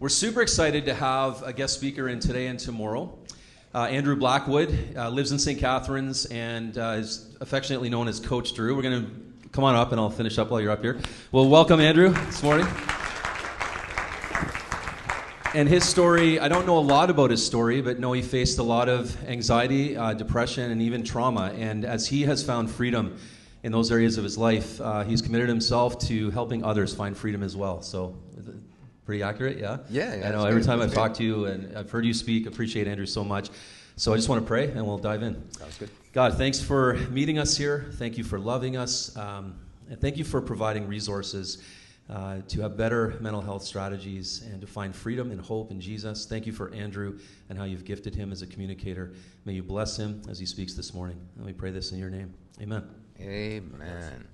We're super excited to have a guest speaker in today and tomorrow. Uh, Andrew Blackwood uh, lives in St. Catharines and uh, is affectionately known as Coach Drew. We're going to come on up and I'll finish up while you're up here. Well, welcome, Andrew, this morning. And his story, I don't know a lot about his story, but know he faced a lot of anxiety, uh, depression, and even trauma. And as he has found freedom in those areas of his life, uh, he's committed himself to helping others find freedom as well. So, pretty accurate, yeah? Yeah, yeah I know every time I've talked to you and I've heard you speak, appreciate Andrew so much. So I just want to pray and we'll dive in. Sounds good. God, thanks for meeting us here. Thank you for loving us. Um, and thank you for providing resources uh, to have better mental health strategies and to find freedom and hope in Jesus. Thank you for Andrew and how you've gifted him as a communicator. May you bless him as he speaks this morning. And we pray this in your name. Amen. Amen.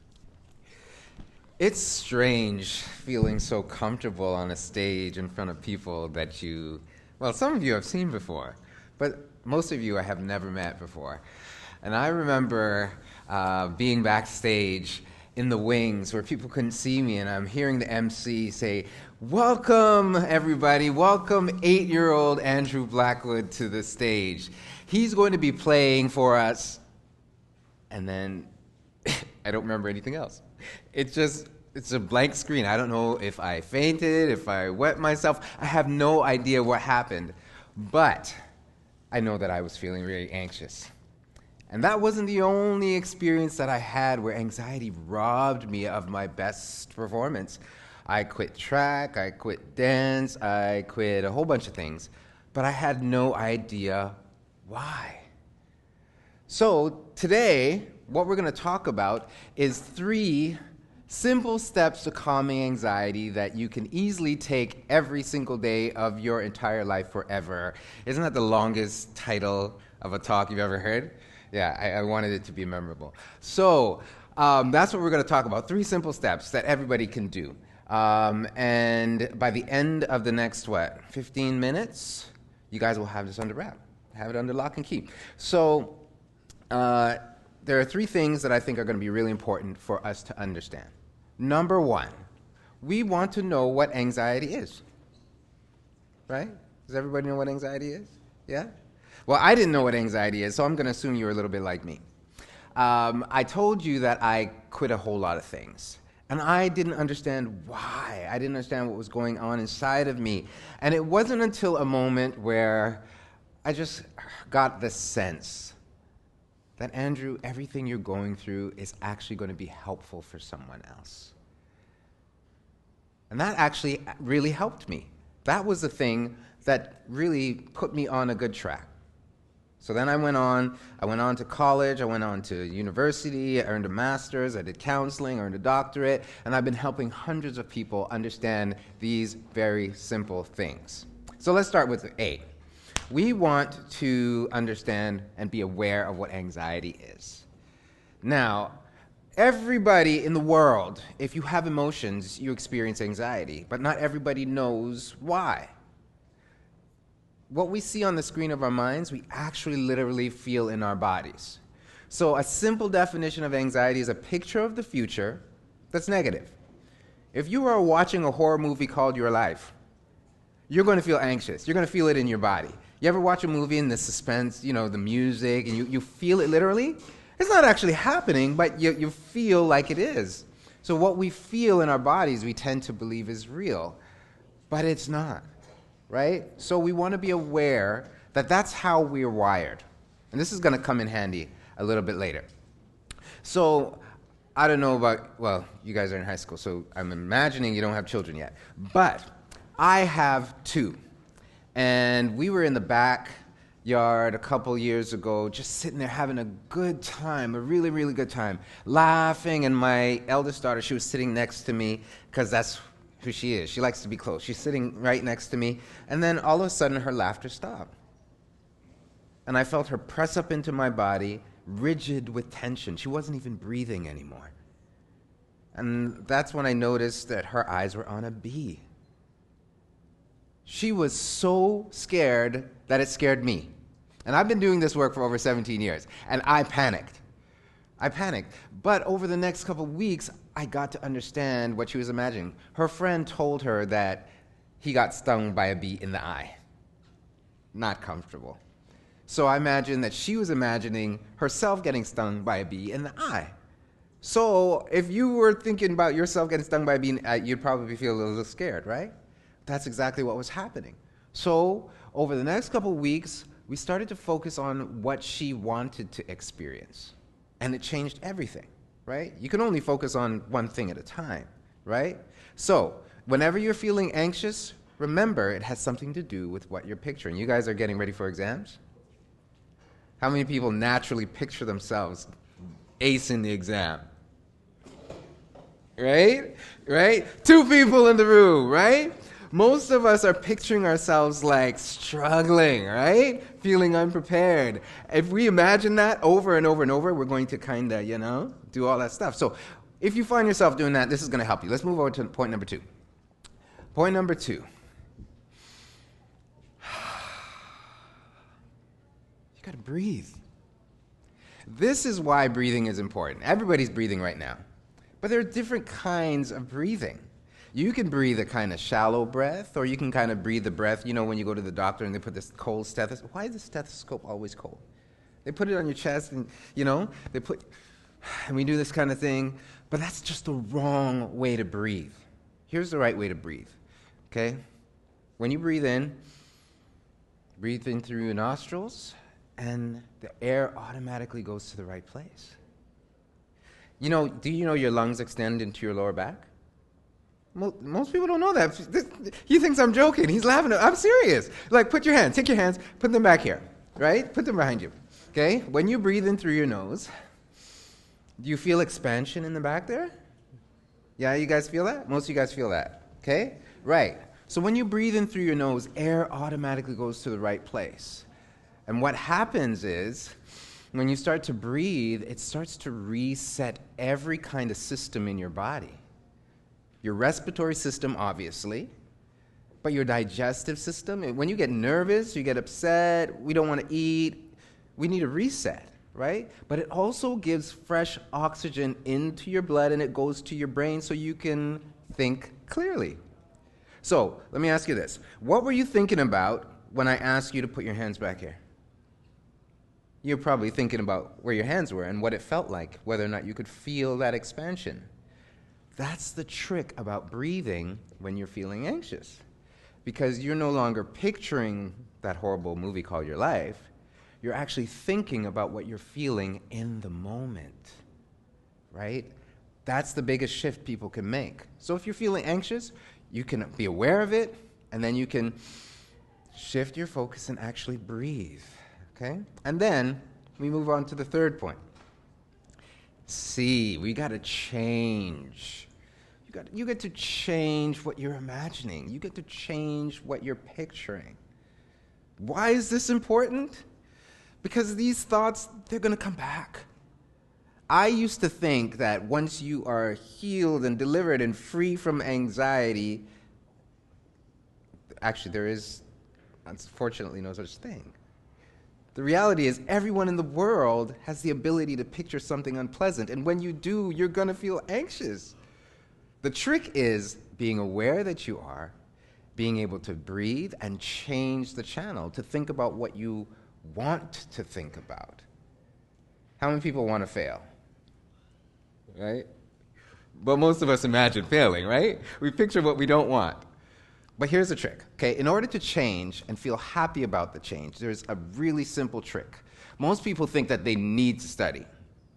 It's strange feeling so comfortable on a stage in front of people that you, well, some of you have seen before, but most of you I have never met before. And I remember uh, being backstage in the wings where people couldn't see me, and I'm hearing the MC say, Welcome, everybody. Welcome, eight year old Andrew Blackwood to the stage. He's going to be playing for us. And then I don't remember anything else. It's just, it's a blank screen. I don't know if I fainted, if I wet myself. I have no idea what happened. But I know that I was feeling really anxious. And that wasn't the only experience that I had where anxiety robbed me of my best performance. I quit track, I quit dance, I quit a whole bunch of things, but I had no idea why. So today, what we're going to talk about is three simple steps to calming anxiety that you can easily take every single day of your entire life forever. Isn't that the longest title of a talk you've ever heard? Yeah, I, I wanted it to be memorable. So um, that's what we're going to talk about three simple steps that everybody can do. Um, and by the end of the next, what, 15 minutes, you guys will have this under wrap, have it under lock and key. So, uh, there are three things that I think are going to be really important for us to understand. Number one, we want to know what anxiety is. Right? Does everybody know what anxiety is? Yeah? Well, I didn't know what anxiety is, so I'm going to assume you're a little bit like me. Um, I told you that I quit a whole lot of things. And I didn't understand why. I didn't understand what was going on inside of me. And it wasn't until a moment where I just got the sense that, Andrew, everything you're going through is actually going to be helpful for someone else. And that actually really helped me. That was the thing that really put me on a good track. So then I went on. I went on to college. I went on to university. I earned a master's. I did counseling, I earned a doctorate, and I've been helping hundreds of people understand these very simple things. So let's start with A we want to understand and be aware of what anxiety is. Now, everybody in the world, if you have emotions, you experience anxiety, but not everybody knows why. What we see on the screen of our minds, we actually literally feel in our bodies. So, a simple definition of anxiety is a picture of the future that's negative. If you are watching a horror movie called Your Life, you're going to feel anxious. You're going to feel it in your body. You ever watch a movie and the suspense, you know, the music, and you, you feel it literally? It's not actually happening, but you, you feel like it is. So, what we feel in our bodies, we tend to believe is real, but it's not, right? So, we want to be aware that that's how we're wired. And this is going to come in handy a little bit later. So, I don't know about, well, you guys are in high school, so I'm imagining you don't have children yet. But I have two. And we were in the backyard a couple years ago, just sitting there having a good time, a really, really good time, laughing. And my eldest daughter, she was sitting next to me because that's who she is. She likes to be close. She's sitting right next to me. And then all of a sudden, her laughter stopped. And I felt her press up into my body, rigid with tension. She wasn't even breathing anymore. And that's when I noticed that her eyes were on a bee. She was so scared that it scared me. And I've been doing this work for over 17 years, and I panicked. I panicked. But over the next couple weeks, I got to understand what she was imagining. Her friend told her that he got stung by a bee in the eye. Not comfortable. So I imagine that she was imagining herself getting stung by a bee in the eye. So if you were thinking about yourself getting stung by a bee, you'd probably feel a little scared, right? That's exactly what was happening. So over the next couple weeks, we started to focus on what she wanted to experience. And it changed everything, right? You can only focus on one thing at a time, right? So whenever you're feeling anxious, remember it has something to do with what you're picturing. You guys are getting ready for exams? How many people naturally picture themselves acing the exam? Right? Right? Two people in the room, right? Most of us are picturing ourselves like struggling, right? Feeling unprepared. If we imagine that over and over and over, we're going to kind of, you know, do all that stuff. So if you find yourself doing that, this is going to help you. Let's move over to point number two. Point number two. You got to breathe. This is why breathing is important. Everybody's breathing right now. But there are different kinds of breathing. You can breathe a kind of shallow breath, or you can kind of breathe the breath. You know, when you go to the doctor and they put this cold stethoscope. Why is the stethoscope always cold? They put it on your chest, and you know, they put, and we do this kind of thing. But that's just the wrong way to breathe. Here's the right way to breathe. Okay, when you breathe in, breathe in through your nostrils, and the air automatically goes to the right place. You know, do you know your lungs extend into your lower back? Most people don't know that. He thinks I'm joking. He's laughing. I'm serious. Like, put your hands, take your hands, put them back here, right? Put them behind you. Okay? When you breathe in through your nose, do you feel expansion in the back there? Yeah, you guys feel that? Most of you guys feel that. Okay? Right. So when you breathe in through your nose, air automatically goes to the right place. And what happens is, when you start to breathe, it starts to reset every kind of system in your body your respiratory system, obviously, but your digestive system. When you get nervous, you get upset, we don't want to eat, we need a reset, right? But it also gives fresh oxygen into your blood and it goes to your brain so you can think clearly. So, let me ask you this. What were you thinking about when I asked you to put your hands back here? You're probably thinking about where your hands were and what it felt like, whether or not you could feel that expansion. That's the trick about breathing when you're feeling anxious. Because you're no longer picturing that horrible movie called your life, you're actually thinking about what you're feeling in the moment. Right? That's the biggest shift people can make. So if you're feeling anxious, you can be aware of it, and then you can shift your focus and actually breathe. Okay? And then we move on to the third point. See, we got to change. You, got, you get to change what you're imagining, you get to change what you're picturing. Why is this important? Because these thoughts, they're going to come back. I used to think that once you are healed and delivered and free from anxiety, actually, there is, unfortunately, no such thing. The reality is, everyone in the world has the ability to picture something unpleasant, and when you do, you're going to feel anxious. The trick is being aware that you are, being able to breathe and change the channel to think about what you want to think about. How many people want to fail? Right? But most of us imagine failing, right? We picture what we don't want. But here's the trick, okay? In order to change and feel happy about the change, there's a really simple trick. Most people think that they need to study,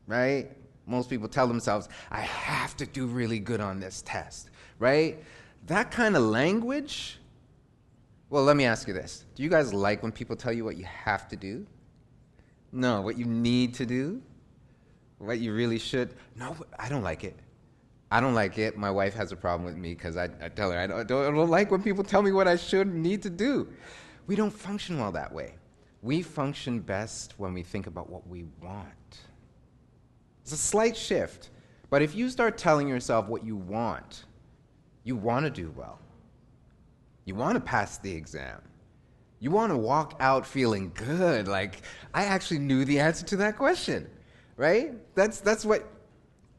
right? Most people tell themselves, I have to do really good on this test, right? That kind of language, well, let me ask you this. Do you guys like when people tell you what you have to do? No, what you need to do? What you really should? No, I don't like it. I don't like it. My wife has a problem with me because I, I, tell her I don't, I don't like when people tell me what I should need to do. We don't function well that way. We function best when we think about what we want. It's a slight shift, but if you start telling yourself what you want, you want to do well. You want to pass the exam. You want to walk out feeling good, like I actually knew the answer to that question, right? That's, that's, what,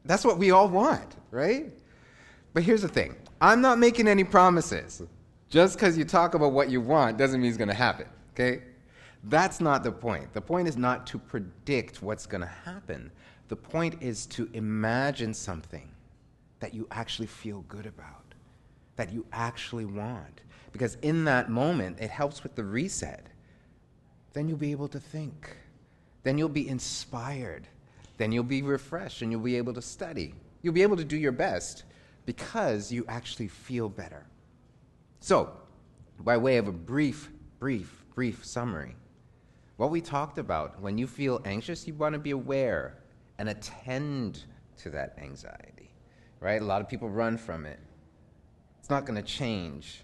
that's what we all want right? But here's the thing I'm not making any promises. Just because you talk about what you want doesn't mean it's going to happen, okay? That's not the point. The point is not to predict what's going to happen. The point is to imagine something that you actually feel good about, that you actually want. Because in that moment, it helps with the reset. Then you'll be able to think. Then you'll be inspired. Then you'll be refreshed and you'll be able to study. You'll be able to do your best because you actually feel better. So, by way of a brief, brief, brief summary, what we talked about when you feel anxious, you want to be aware and attend to that anxiety, right? A lot of people run from it. It's not going to change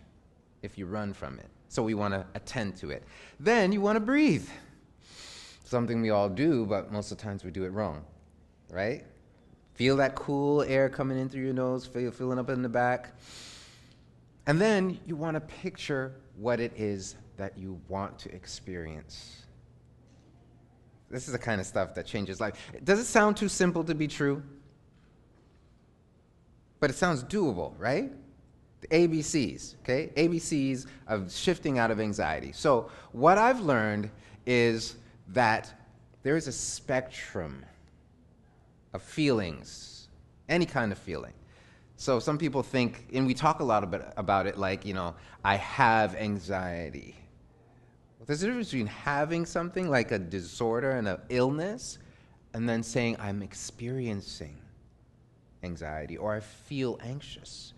if you run from it. So we want to attend to it. Then you want to breathe. Something we all do, but most of the times we do it wrong, right? Feel that cool air coming in through your nose, feel, filling up in the back. And then you want to picture what it is that you want to experience. This is the kind of stuff that changes life. Does it sound too simple to be true? But it sounds doable, right? The ABCs, okay? ABCs of shifting out of anxiety. So, what I've learned is that there is a spectrum of feelings, any kind of feeling. So, some people think, and we talk a lot about, it like, you know, I have anxiety. There's a difference between having something like a disorder and an illness and then saying, I'm experiencing anxiety or I feel anxious.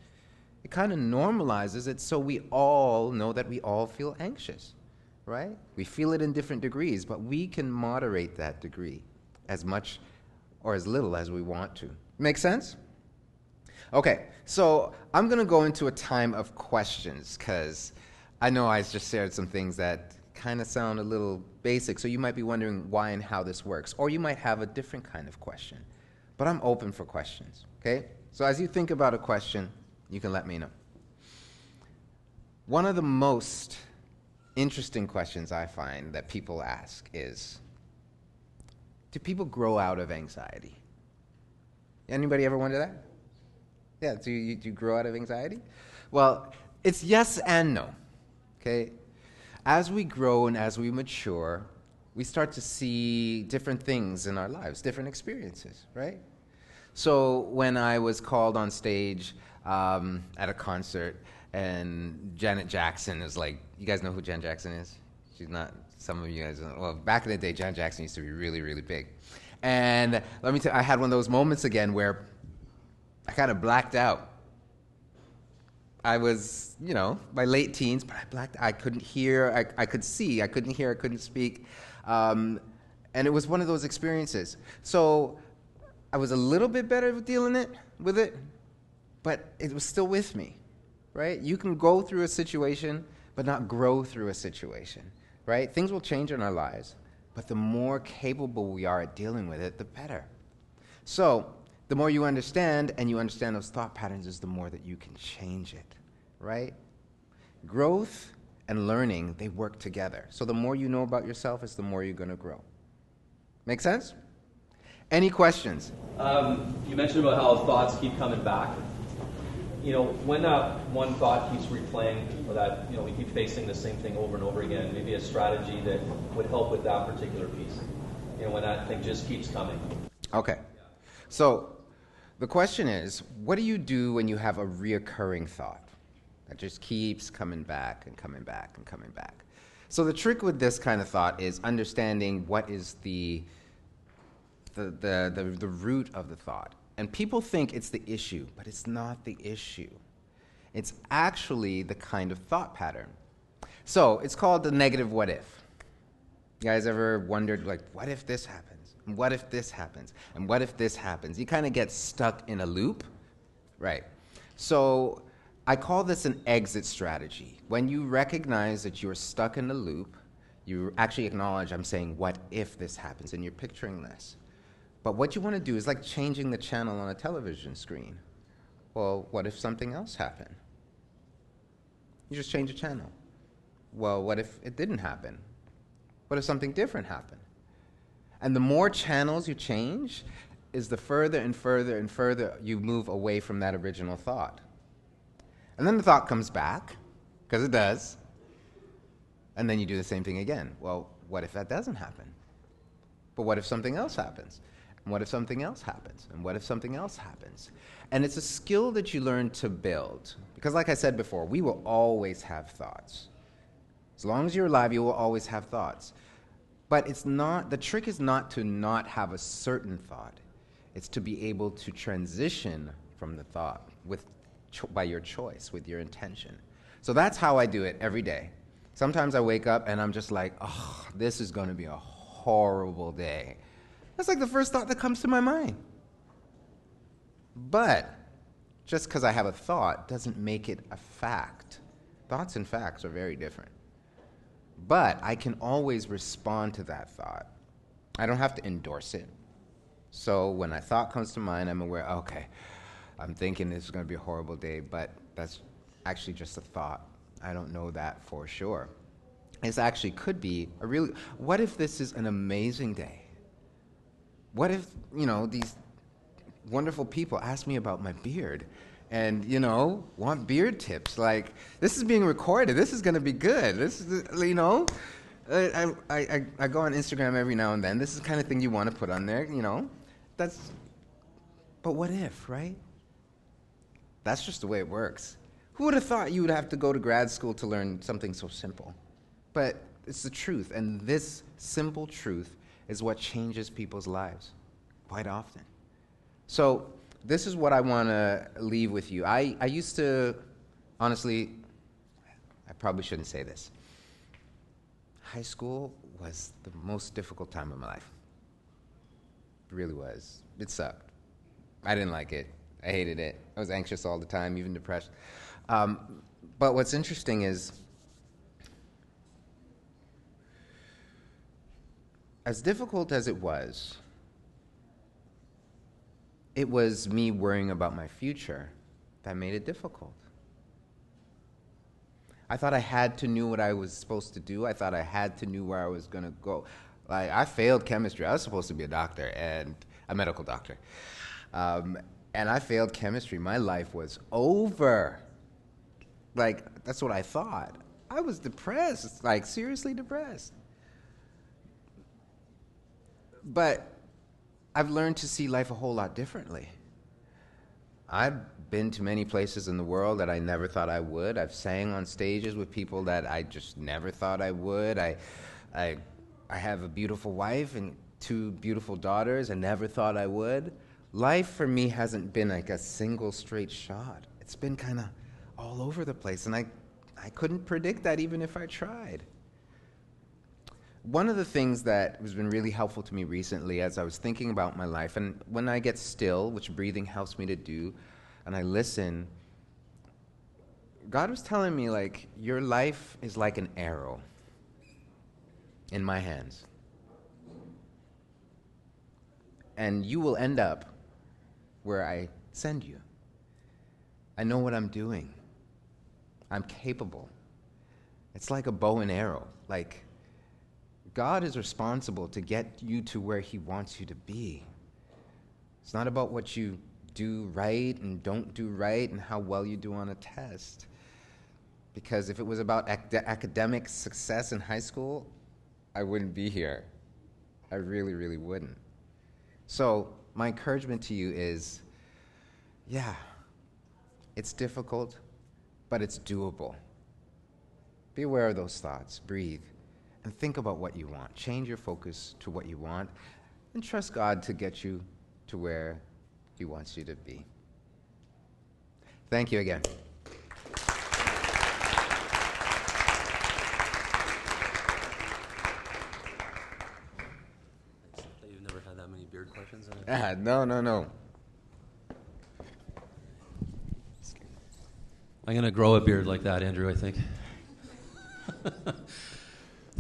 It kind of normalizes it so we all know that we all feel anxious, right? We feel it in different degrees, but we can moderate that degree as much or as little as we want to. Make sense? Okay, so I'm going to go into a time of questions because I know I just shared some things that kind of sound a little basic, so you might be wondering why and how this works, or you might have a different kind of question. But I'm open for questions, okay? So as you think about a question, you can let me know. One of the most interesting questions I find that people ask is Do people grow out of anxiety? Anybody ever wonder that? Yeah, do you, do you grow out of anxiety? Well, it's yes and no. Okay? As we grow and as we mature, we start to see different things in our lives, different experiences, right? So when I was called on stage um, at a concert, and Janet Jackson is like, you guys know who Janet Jackson is? She's not, some of you guys. Well, back in the day, Janet Jackson used to be really, really big. And let me tell you, I had one of those moments again where I kind of blacked out. I was, you know, my late teens, but I blacked. I couldn't hear. I, I could see. I couldn't hear. I couldn't speak. Um, and it was one of those experiences. So I was a little bit better with dealing it with it, but it was still with me, right? You can go through a situation, but not grow through a situation, right? Things will change in our lives, but the more capable we are at dealing with it, the better. So the more you understand and you understand those thought patterns is the more that you can change it, right? Growth and learning, they work together. So the more you know about yourself is the more you're going to grow. Make sense? Any questions? Um, you mentioned about how thoughts keep coming back. You know, when that one thought keeps replaying, or that you know we keep facing the same thing over and over again, maybe a strategy that would help with that particular piece. You know, when that thing just keeps coming. Okay. So the question is, what do you do when you have a reoccurring thought that just keeps coming back and coming back and coming back? So the trick with this kind of thought is understanding what is the the, the, the, the root of the thought. And people think it's the issue, but it's not the issue. It's actually the kind of thought pattern. So it's called the negative what if. You guys ever wondered, like, what if this happens? And what if this happens? And what if this happens? You kind of get stuck in a loop. Right. So I call this an exit strategy. When you recognize that you're stuck in a loop, you actually acknowledge I'm saying, what if this happens? And you're picturing this. But what you want to do is like changing the channel on a television screen. Well, what if something else happened? You just change the channel. Well, what if it didn't happen? What if something different happened? And the more channels you change, is the further and further and further you move away from that original thought. And then the thought comes back, because it does. And then you do the same thing again. Well, what if that doesn't happen? But what if something else happens? And what if something else happens? And what if something else happens? And it's a skill that you learn to build. Because, like I said before, we will always have thoughts. As long as you're alive, you will always have thoughts. But it's not, the trick is not to not have a certain thought, it's to be able to transition from the thought with, by your choice, with your intention. So that's how I do it every day. Sometimes I wake up and I'm just like, oh, this is going to be a horrible day. That's like the first thought that comes to my mind. But just because I have a thought doesn't make it a fact. Thoughts and facts are very different. But I can always respond to that thought. I don't have to endorse it. So when a thought comes to mind, I'm aware, okay, I'm thinking this is going to be a horrible day, but that's actually just a thought. I don't know that for sure. This actually could be a really, what if this is an amazing day? What if, you know, these wonderful people ask me about my beard and, you know, want beard tips? Like, this is being recorded. This is going to be good. This is, you know, I, I, I, I go on Instagram every now and then. This is the kind of thing you want to put on there, you know. That's, but what if, right? That's just the way it works. Who would have thought you would have to go to grad school to learn something so simple? But it's the truth, and this simple truth is what changes people's lives quite often. So, this is what I want to leave with you. I, I used to, honestly, I probably shouldn't say this. High school was the most difficult time of my life. It really was. It sucked. I didn't like it. I hated it. I was anxious all the time, even depressed. Um, but what's interesting is, as difficult as it was, it was me worrying about my future that made it difficult. I thought I had to knew what I was supposed to do. I thought I had to knew where I was going to go. Like I failed chemistry. I was supposed to be a doctor and a medical doctor. Um, and I failed chemistry. My life was over. Like, that's what I thought. I was depressed, like, seriously depressed. But I've learned to see life a whole lot differently. I've been to many places in the world that I never thought I would. I've sang on stages with people that I just never thought I would. I, I, I have a beautiful wife and two beautiful daughters. I never thought I would life for me hasn't been like a single straight shot. It's been kind of all over the place, and I, I couldn't predict that even if I tried. One of the things that has been really helpful to me recently as I was thinking about my life, and when I get still, which breathing helps me to do, and I listen, God was telling me, like, your life is like an arrow in my hands. And you will end up where I send you. I know what I'm doing. I'm capable. It's like a bow and arrow. Like, God is responsible to get you to where He wants you to be. It's not about what you do right and don't do right and how well you do on a test. Because if it was about ac- academic success in high school, I wouldn't be here. I really, really wouldn't. So, my encouragement to you is yeah, it's difficult, but it's doable. Be aware of those thoughts, breathe, and think about what you want. Change your focus to what you want, and trust God to get you to where He wants you to be. Thank you again. You've never had that many beard questions? In it. Ah, no, no, no. I'm going to grow a beard like that, Andrew, I think.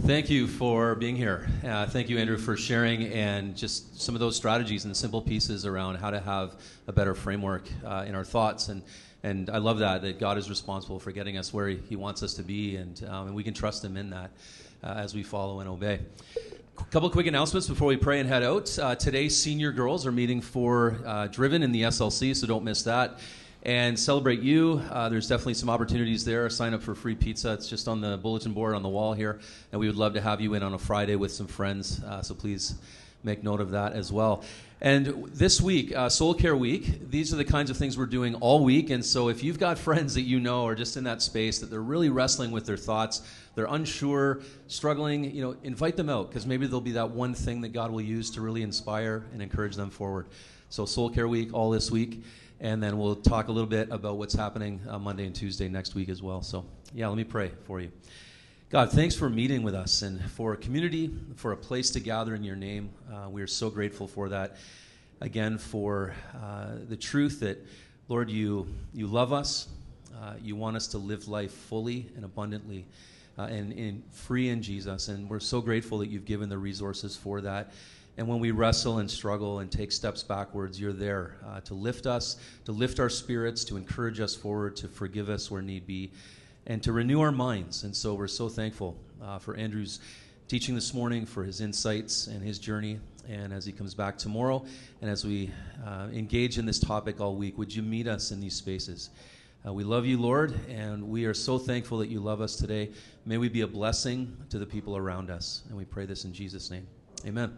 thank you for being here. Uh, thank you, Andrew, for sharing and just some of those strategies and simple pieces around how to have a better framework uh, in our thoughts. And, and I love that, that God is responsible for getting us where He, he wants us to be, and, um, and we can trust Him in that uh, as we follow and obey. Couple quick announcements before we pray and head out. Uh, today, senior girls are meeting for uh, Driven in the SLC, so don't miss that. and celebrate you. Uh, there's definitely some opportunities there. Sign up for free pizza. It's just on the bulletin board on the wall here. And we would love to have you in on a Friday with some friends. Uh, so please make note of that as well. And this week, uh, Soul Care Week, these are the kinds of things we're doing all week. And so if you've got friends that you know are just in that space that they're really wrestling with their thoughts, they're unsure, struggling, you know, invite them out because maybe there'll be that one thing that God will use to really inspire and encourage them forward. So Soul Care Week all this week. And then we'll talk a little bit about what's happening uh, Monday and Tuesday next week as well. So, yeah, let me pray for you. God, thanks for meeting with us and for a community, for a place to gather in your name. Uh, we are so grateful for that. Again, for uh, the truth that, Lord, you, you love us. Uh, you want us to live life fully and abundantly uh, and, and free in Jesus. And we're so grateful that you've given the resources for that. And when we wrestle and struggle and take steps backwards, you're there uh, to lift us, to lift our spirits, to encourage us forward, to forgive us where need be and to renew our minds. And so we're so thankful uh, for Andrew's teaching this morning, for his insights and his journey. And as he comes back tomorrow, and as we uh, engage in this topic all week, would you meet us in these spaces? Uh, we love you, Lord, and we are so thankful that you love us today. May we be a blessing to the people around us. And we pray this in Jesus' name. Amen.